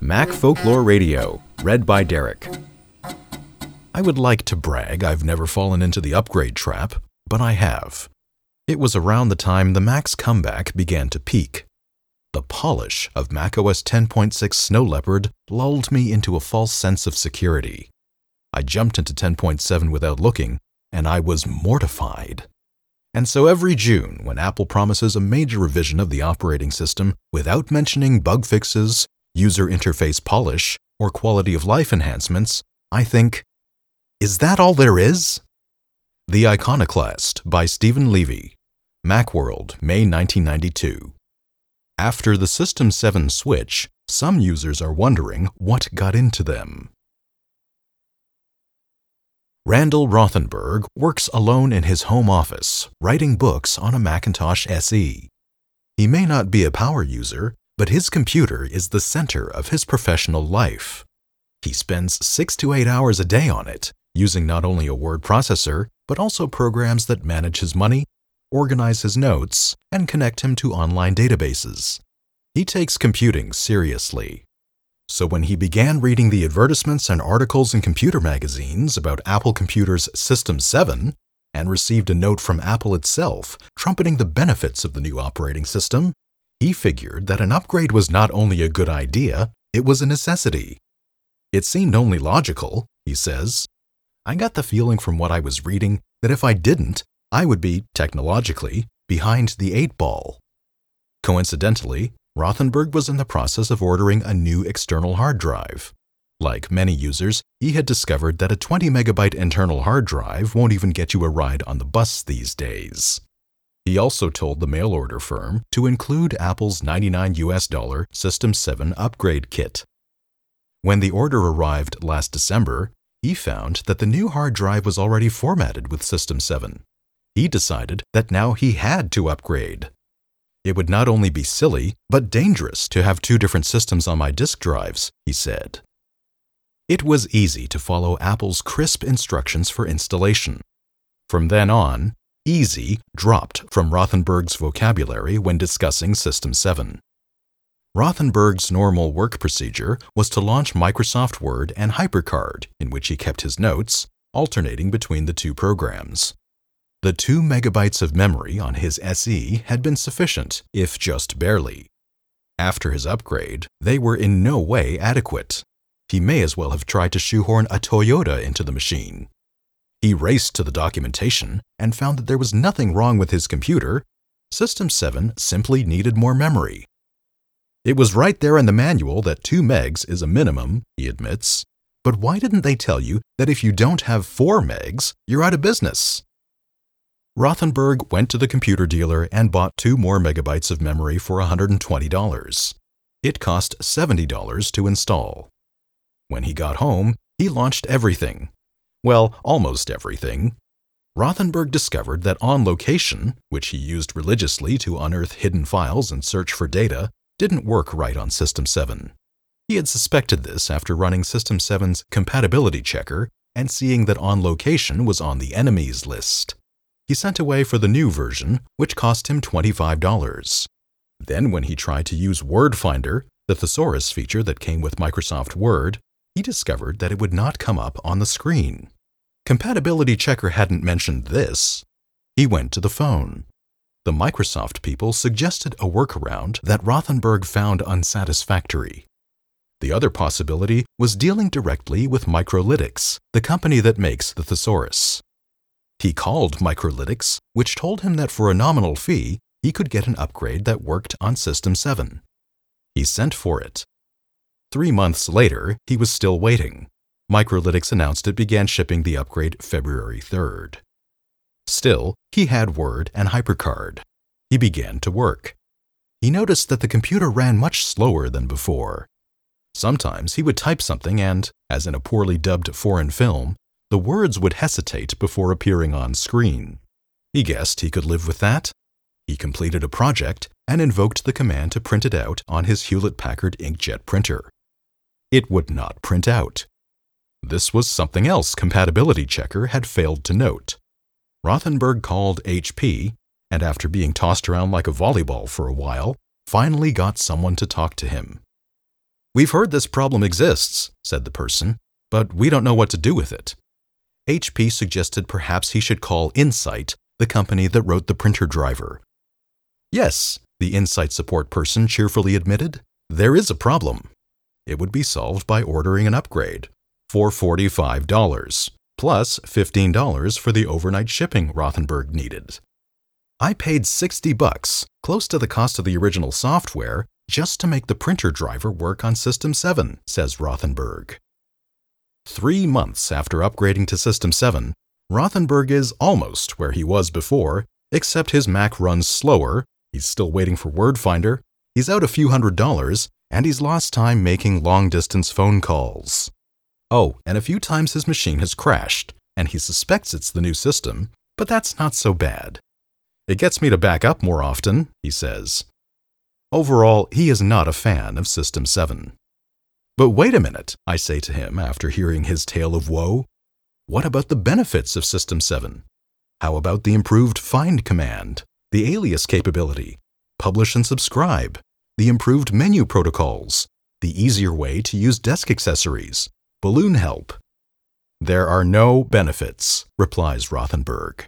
Mac Folklore Radio, read by Derek. I would like to brag I've never fallen into the upgrade trap, but I have. It was around the time the Mac's comeback began to peak. The polish of macOS 10.6 Snow Leopard lulled me into a false sense of security. I jumped into 10.7 without looking, and I was mortified. And so every June, when Apple promises a major revision of the operating system without mentioning bug fixes, user interface polish, or quality of life enhancements, I think, is that all there is? The Iconoclast by Steven Levy, Macworld, May 1992. After the System 7 switch, some users are wondering what got into them. Randall Rothenberg works alone in his home office, writing books on a Macintosh SE. He may not be a power user, but his computer is the center of his professional life. He spends six to eight hours a day on it, using not only a word processor, but also programs that manage his money, organize his notes, and connect him to online databases. He takes computing seriously. So when he began reading the advertisements and articles in computer magazines about Apple Computer's System 7 and received a note from Apple itself trumpeting the benefits of the new operating system, he figured that an upgrade was not only a good idea, it was a necessity. It seemed only logical, he says. I got the feeling from what I was reading that if I didn't, I would be, technologically, behind the eight ball. Coincidentally, Rothenberg was in the process of ordering a new external hard drive. Like many users, he had discovered that a 20 megabyte internal hard drive won't even get you a ride on the bus these days. He also told the mail order firm to include Apple's 99 US dollar System 7 upgrade kit. When the order arrived last December, he found that the new hard drive was already formatted with System 7. He decided that now he had to upgrade. It would not only be silly, but dangerous to have two different systems on my disk drives, he said. It was easy to follow Apple's crisp instructions for installation. From then on, easy dropped from Rothenberg's vocabulary when discussing System 7. Rothenberg's normal work procedure was to launch Microsoft Word and HyperCard, in which he kept his notes, alternating between the two programs. The 2 megabytes of memory on his SE had been sufficient, if just barely. After his upgrade, they were in no way adequate. He may as well have tried to shoehorn a Toyota into the machine. He raced to the documentation and found that there was nothing wrong with his computer. System 7 simply needed more memory. It was right there in the manual that 2 megs is a minimum, he admits. But why didn't they tell you that if you don't have 4 megs, you're out of business? Rothenberg went to the computer dealer and bought two more megabytes of memory for $120. It cost $70 to install. When he got home, he launched everything. Well, almost everything. Rothenberg discovered that On Location, which he used religiously to unearth hidden files and search for data, didn't work right on System 7. He had suspected this after running System 7's compatibility checker and seeing that On Location was on the enemies list he sent away for the new version, which cost him $25. Then, when he tried to use Word Finder, the thesaurus feature that came with Microsoft Word, he discovered that it would not come up on the screen. Compatibility Checker hadn't mentioned this. He went to the phone. The Microsoft people suggested a workaround that Rothenberg found unsatisfactory. The other possibility was dealing directly with Microlytics, the company that makes the thesaurus. He called Microlytics, which told him that for a nominal fee, he could get an upgrade that worked on System 7. He sent for it. Three months later, he was still waiting. Microlytics announced it began shipping the upgrade February 3rd. Still, he had Word and HyperCard. He began to work. He noticed that the computer ran much slower than before. Sometimes he would type something and, as in a poorly dubbed foreign film, the words would hesitate before appearing on screen. He guessed he could live with that. He completed a project and invoked the command to print it out on his Hewlett Packard inkjet printer. It would not print out. This was something else Compatibility Checker had failed to note. Rothenberg called HP, and after being tossed around like a volleyball for a while, finally got someone to talk to him. We've heard this problem exists, said the person, but we don't know what to do with it. HP suggested perhaps he should call Insight, the company that wrote the printer driver. Yes, the Insight support person cheerfully admitted, there is a problem. It would be solved by ordering an upgrade for $45, plus $15 for the overnight shipping Rothenberg needed. I paid 60 bucks, close to the cost of the original software, just to make the printer driver work on System 7, says Rothenberg. Three months after upgrading to System 7, Rothenberg is almost where he was before, except his Mac runs slower, he's still waiting for WordFinder, he's out a few hundred dollars, and he's lost time making long distance phone calls. Oh, and a few times his machine has crashed, and he suspects it's the new system, but that's not so bad. It gets me to back up more often, he says. Overall, he is not a fan of System 7. But wait a minute, I say to him after hearing his tale of woe. What about the benefits of System 7? How about the improved find command, the alias capability, publish and subscribe, the improved menu protocols, the easier way to use desk accessories, balloon help? There are no benefits, replies Rothenberg.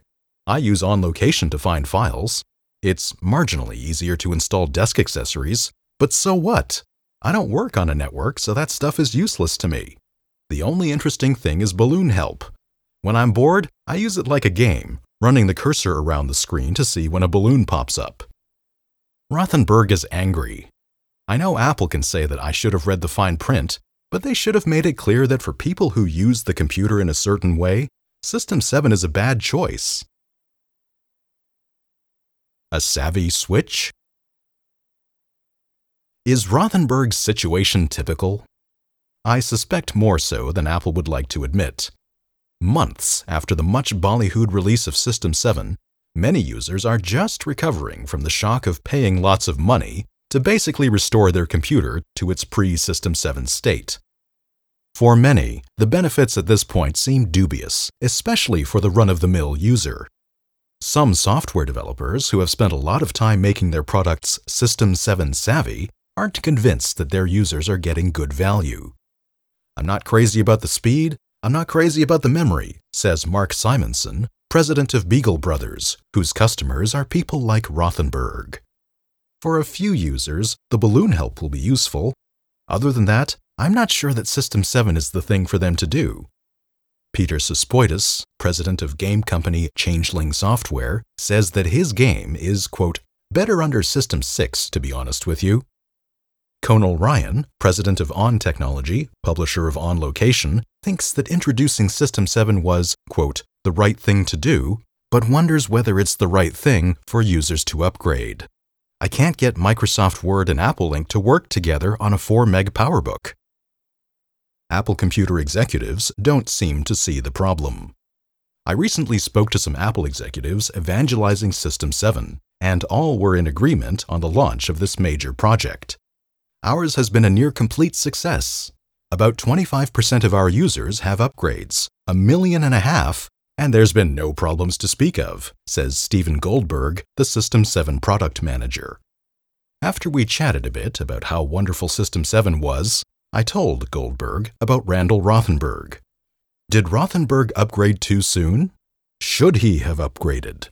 I use On Location to find files. It's marginally easier to install desk accessories, but so what? I don't work on a network, so that stuff is useless to me. The only interesting thing is balloon help. When I'm bored, I use it like a game, running the cursor around the screen to see when a balloon pops up. Rothenberg is angry. I know Apple can say that I should have read the fine print, but they should have made it clear that for people who use the computer in a certain way, System 7 is a bad choice. A savvy switch? Is Rothenberg's situation typical? I suspect more so than Apple would like to admit. Months after the much ballyhooed release of System 7, many users are just recovering from the shock of paying lots of money to basically restore their computer to its pre System 7 state. For many, the benefits at this point seem dubious, especially for the run of the mill user. Some software developers who have spent a lot of time making their products System 7 savvy aren't convinced that their users are getting good value. I'm not crazy about the speed, I'm not crazy about the memory, says Mark Simonson, president of Beagle Brothers, whose customers are people like Rothenberg. For a few users, the balloon help will be useful. Other than that, I'm not sure that System 7 is the thing for them to do. Peter Suspoitis, president of game company Changeling Software, says that his game is, quote, better under System 6, to be honest with you. Conal Ryan, president of On Technology, publisher of On Location, thinks that introducing System 7 was, quote, the right thing to do, but wonders whether it's the right thing for users to upgrade. I can't get Microsoft Word and Apple Link to work together on a 4 meg PowerBook. Apple computer executives don't seem to see the problem. I recently spoke to some Apple executives evangelizing System 7, and all were in agreement on the launch of this major project. Ours has been a near complete success. About 25% of our users have upgrades, a million and a half, and there's been no problems to speak of, says Stephen Goldberg, the System 7 product manager. After we chatted a bit about how wonderful System 7 was, I told Goldberg about Randall Rothenberg. Did Rothenberg upgrade too soon? Should he have upgraded?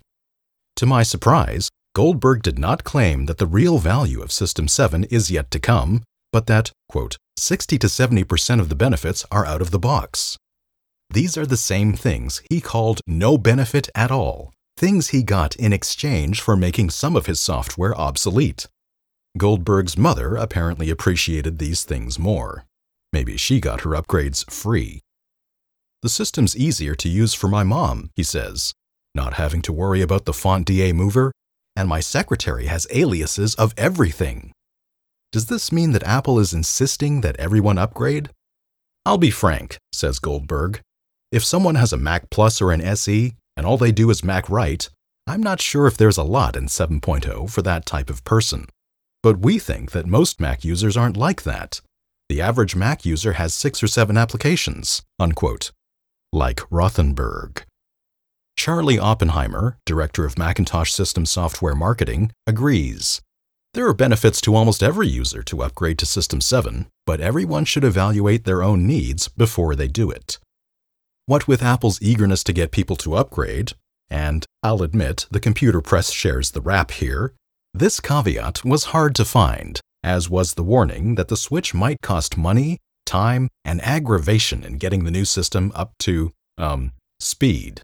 To my surprise, Goldberg did not claim that the real value of System 7 is yet to come, but that, quote, 60 to 70% of the benefits are out of the box. These are the same things he called no benefit at all, things he got in exchange for making some of his software obsolete. Goldberg's mother apparently appreciated these things more. Maybe she got her upgrades free. The system's easier to use for my mom, he says, not having to worry about the Font DA mover, and my secretary has aliases of everything. Does this mean that Apple is insisting that everyone upgrade? I'll be frank, says Goldberg. If someone has a Mac Plus or an SE, and all they do is Mac Write, I'm not sure if there's a lot in 7.0 for that type of person. But we think that most Mac users aren't like that. The average Mac user has six or seven applications, unquote. Like Rothenberg. Charlie Oppenheimer, director of Macintosh System Software Marketing, agrees. There are benefits to almost every user to upgrade to System 7, but everyone should evaluate their own needs before they do it. What with Apple's eagerness to get people to upgrade, and I'll admit the computer press shares the rap here, this caveat was hard to find, as was the warning that the switch might cost money, time, and aggravation in getting the new system up to, um, speed.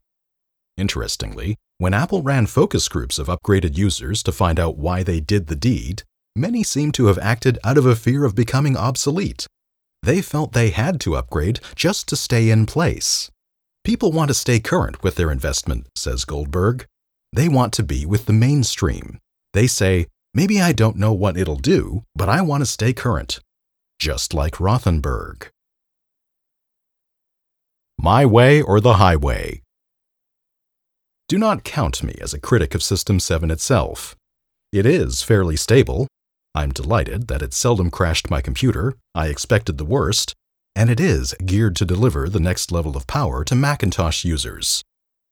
Interestingly, when Apple ran focus groups of upgraded users to find out why they did the deed, many seem to have acted out of a fear of becoming obsolete. They felt they had to upgrade just to stay in place. People want to stay current with their investment, says Goldberg. They want to be with the mainstream. They say, maybe I don't know what it'll do, but I want to stay current. Just like Rothenberg. My Way or the Highway Do not count me as a critic of System 7 itself. It is fairly stable. I'm delighted that it seldom crashed my computer. I expected the worst and it is geared to deliver the next level of power to Macintosh users.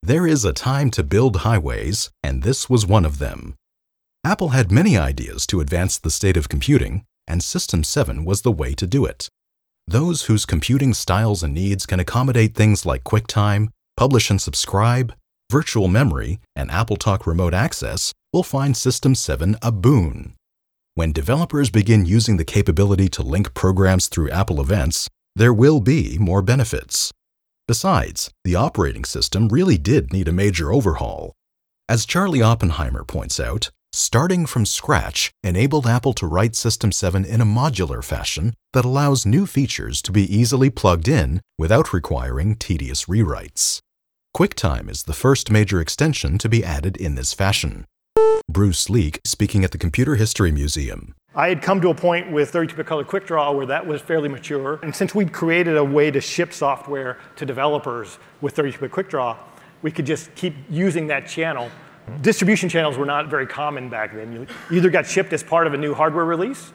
There is a time to build highways, and this was one of them. Apple had many ideas to advance the state of computing, and System 7 was the way to do it. Those whose computing styles and needs can accommodate things like QuickTime, publish and subscribe, virtual memory, and AppleTalk remote access will find System 7 a boon. When developers begin using the capability to link programs through Apple events, there will be more benefits. Besides, the operating system really did need a major overhaul. As Charlie Oppenheimer points out, starting from scratch enabled Apple to write System 7 in a modular fashion that allows new features to be easily plugged in without requiring tedious rewrites. QuickTime is the first major extension to be added in this fashion. Bruce Leak speaking at the Computer History Museum. I had come to a point with 32-bit color QuickDraw where that was fairly mature. And since we'd created a way to ship software to developers with 32-bit QuickDraw, we could just keep using that channel. Hmm. Distribution channels were not very common back then. You either got shipped as part of a new hardware release,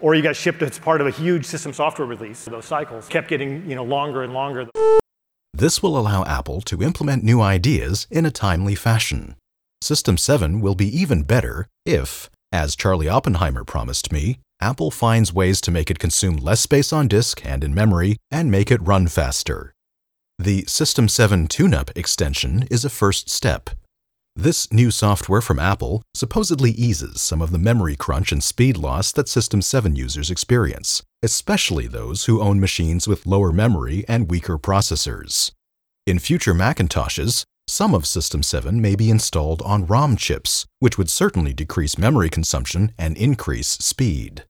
or you got shipped as part of a huge system software release. Those cycles kept getting you know, longer and longer. This will allow Apple to implement new ideas in a timely fashion. System 7 will be even better if, as Charlie Oppenheimer promised me, Apple finds ways to make it consume less space on disk and in memory and make it run faster. The System 7 TuneUp extension is a first step. This new software from Apple supposedly eases some of the memory crunch and speed loss that System 7 users experience, especially those who own machines with lower memory and weaker processors. In future Macintoshes, some of System 7 may be installed on ROM chips, which would certainly decrease memory consumption and increase speed.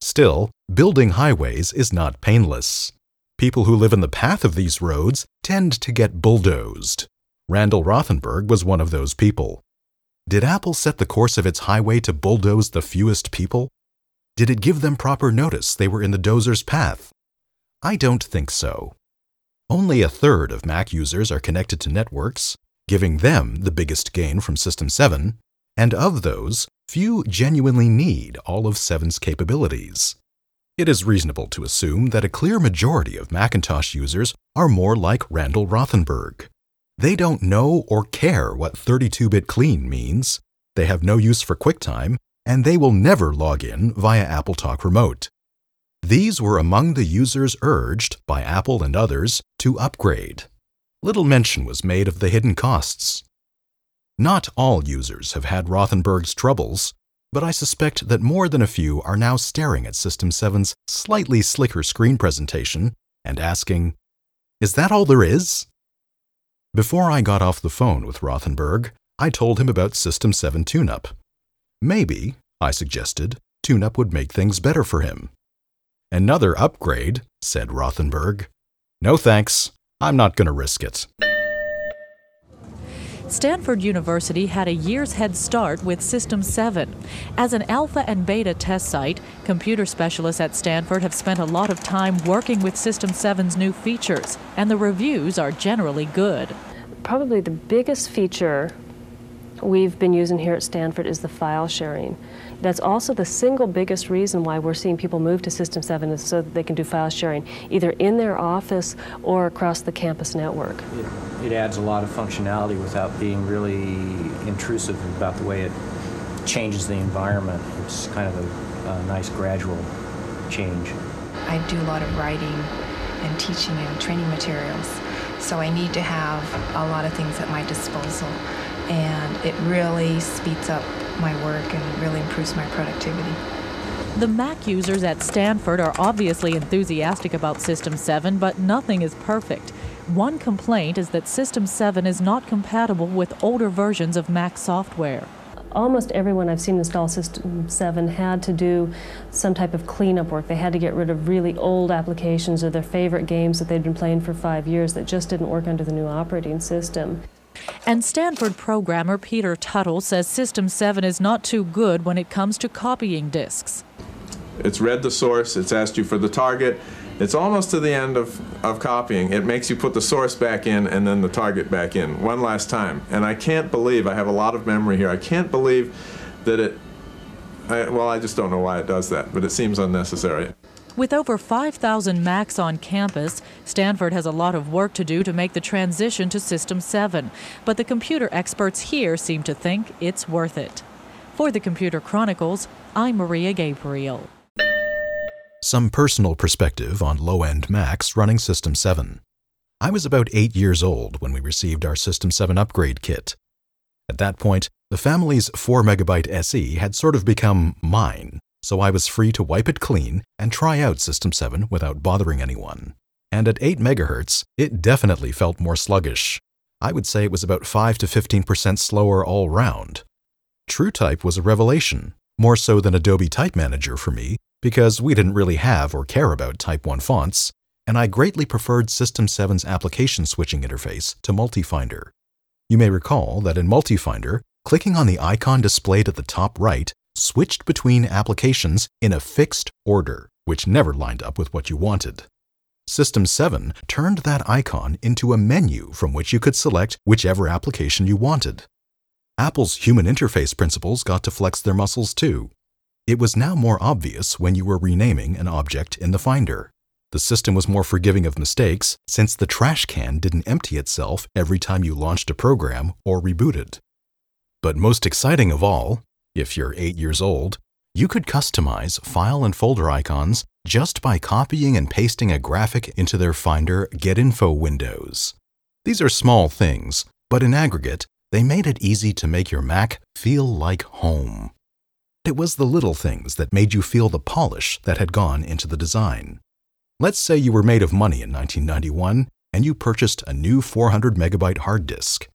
Still, building highways is not painless. People who live in the path of these roads tend to get bulldozed. Randall Rothenberg was one of those people. Did Apple set the course of its highway to bulldoze the fewest people? Did it give them proper notice they were in the dozer's path? I don't think so. Only a third of Mac users are connected to networks, giving them the biggest gain from System 7, and of those, few genuinely need all of 7's capabilities. It is reasonable to assume that a clear majority of Macintosh users are more like Randall Rothenberg. They don't know or care what 32 bit clean means, they have no use for QuickTime, and they will never log in via AppleTalk Remote. These were among the users urged by Apple and others to upgrade. Little mention was made of the hidden costs. Not all users have had Rothenberg's troubles, but I suspect that more than a few are now staring at System 7's slightly slicker screen presentation and asking, Is that all there is? Before I got off the phone with Rothenberg, I told him about System 7 TuneUp. Maybe, I suggested, TuneUp would make things better for him. Another upgrade, said Rothenberg. No thanks. I'm not going to risk it. Stanford University had a year's head start with System 7. As an alpha and beta test site, computer specialists at Stanford have spent a lot of time working with System 7's new features, and the reviews are generally good. Probably the biggest feature we've been using here at Stanford is the file sharing. That's also the single biggest reason why we're seeing people move to System 7 is so that they can do file sharing, either in their office or across the campus network. It, it adds a lot of functionality without being really intrusive about the way it changes the environment. it's kind of a, a nice gradual change. I do a lot of writing and teaching and training materials, so I need to have a lot of things at my disposal, and it really speeds up my work and really improves my productivity. The Mac users at Stanford are obviously enthusiastic about System 7, but nothing is perfect. One complaint is that System 7 is not compatible with older versions of Mac software. Almost everyone I've seen install System 7 had to do some type of cleanup work. They had to get rid of really old applications or their favorite games that they'd been playing for five years that just didn't work under the new operating system. And Stanford programmer Peter Tuttle says System 7 is not too good when it comes to copying disks. It's read the source, it's asked you for the target, it's almost to the end of, of copying. It makes you put the source back in and then the target back in one last time. And I can't believe, I have a lot of memory here, I can't believe that it, I, well, I just don't know why it does that, but it seems unnecessary. With over 5,000 Macs on campus, Stanford has a lot of work to do to make the transition to System 7, but the computer experts here seem to think it's worth it. For the Computer Chronicles, I'm Maria Gabriel some personal perspective on low end Macs running System 7. I was about eight years old when we received our System 7 upgrade kit. At that point, the family's 4 megabyte SE had sort of become mine, so I was free to wipe it clean and try out System 7 without bothering anyone. And at 8 megahertz, it definitely felt more sluggish. I would say it was about 5 to 15% slower all round. TrueType was a revelation, more so than Adobe Type Manager for me, because we didn't really have or care about Type 1 fonts, and I greatly preferred System 7's application switching interface to Multifinder. You may recall that in Multifinder, clicking on the icon displayed at the top right switched between applications in a fixed order, which never lined up with what you wanted. System 7 turned that icon into a menu from which you could select whichever application you wanted. Apple's human interface principles got to flex their muscles too, it was now more obvious when you were renaming an object in the Finder. The system was more forgiving of mistakes since the trash can didn't empty itself every time you launched a program or rebooted. But most exciting of all, if you're 8 years old, you could customize file and folder icons just by copying and pasting a graphic into their Finder Get Info windows. These are small things, but in aggregate, they made it easy to make your Mac feel like home. It was the little things that made you feel the polish that had gone into the design. Let's say you were made of money in 1991 and you purchased a new 400 megabyte hard disk.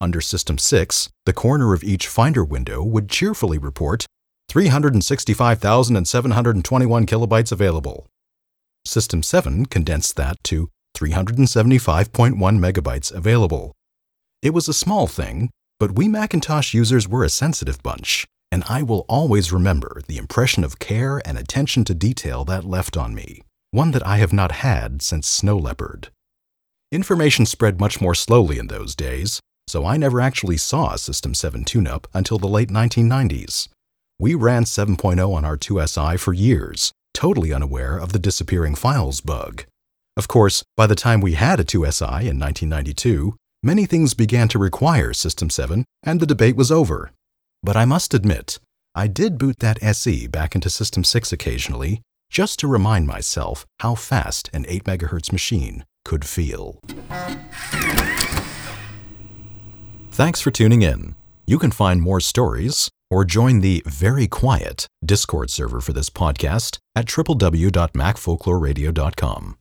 Under System 6, the corner of each Finder window would cheerfully report 365,721 kilobytes available. System 7 condensed that to 375.1 megabytes available. It was a small thing, but we Macintosh users were a sensitive bunch, and I will always remember the impression of care and attention to detail that left on me, one that I have not had since Snow Leopard. Information spread much more slowly in those days, so I never actually saw a System 7 tune-up until the late 1990s. We ran 7.0 on our IIsi for years, totally unaware of the disappearing files bug. Of course, by the time we had a IIsi in 1992, many things began to require System 7, and the debate was over. But I must admit, I did boot that SE back into System 6 occasionally, just to remind myself how fast an 8 MHz machine could feel. Thanks for tuning in. You can find more stories or join the very quiet Discord server for this podcast at www.macfolkloreradio.com.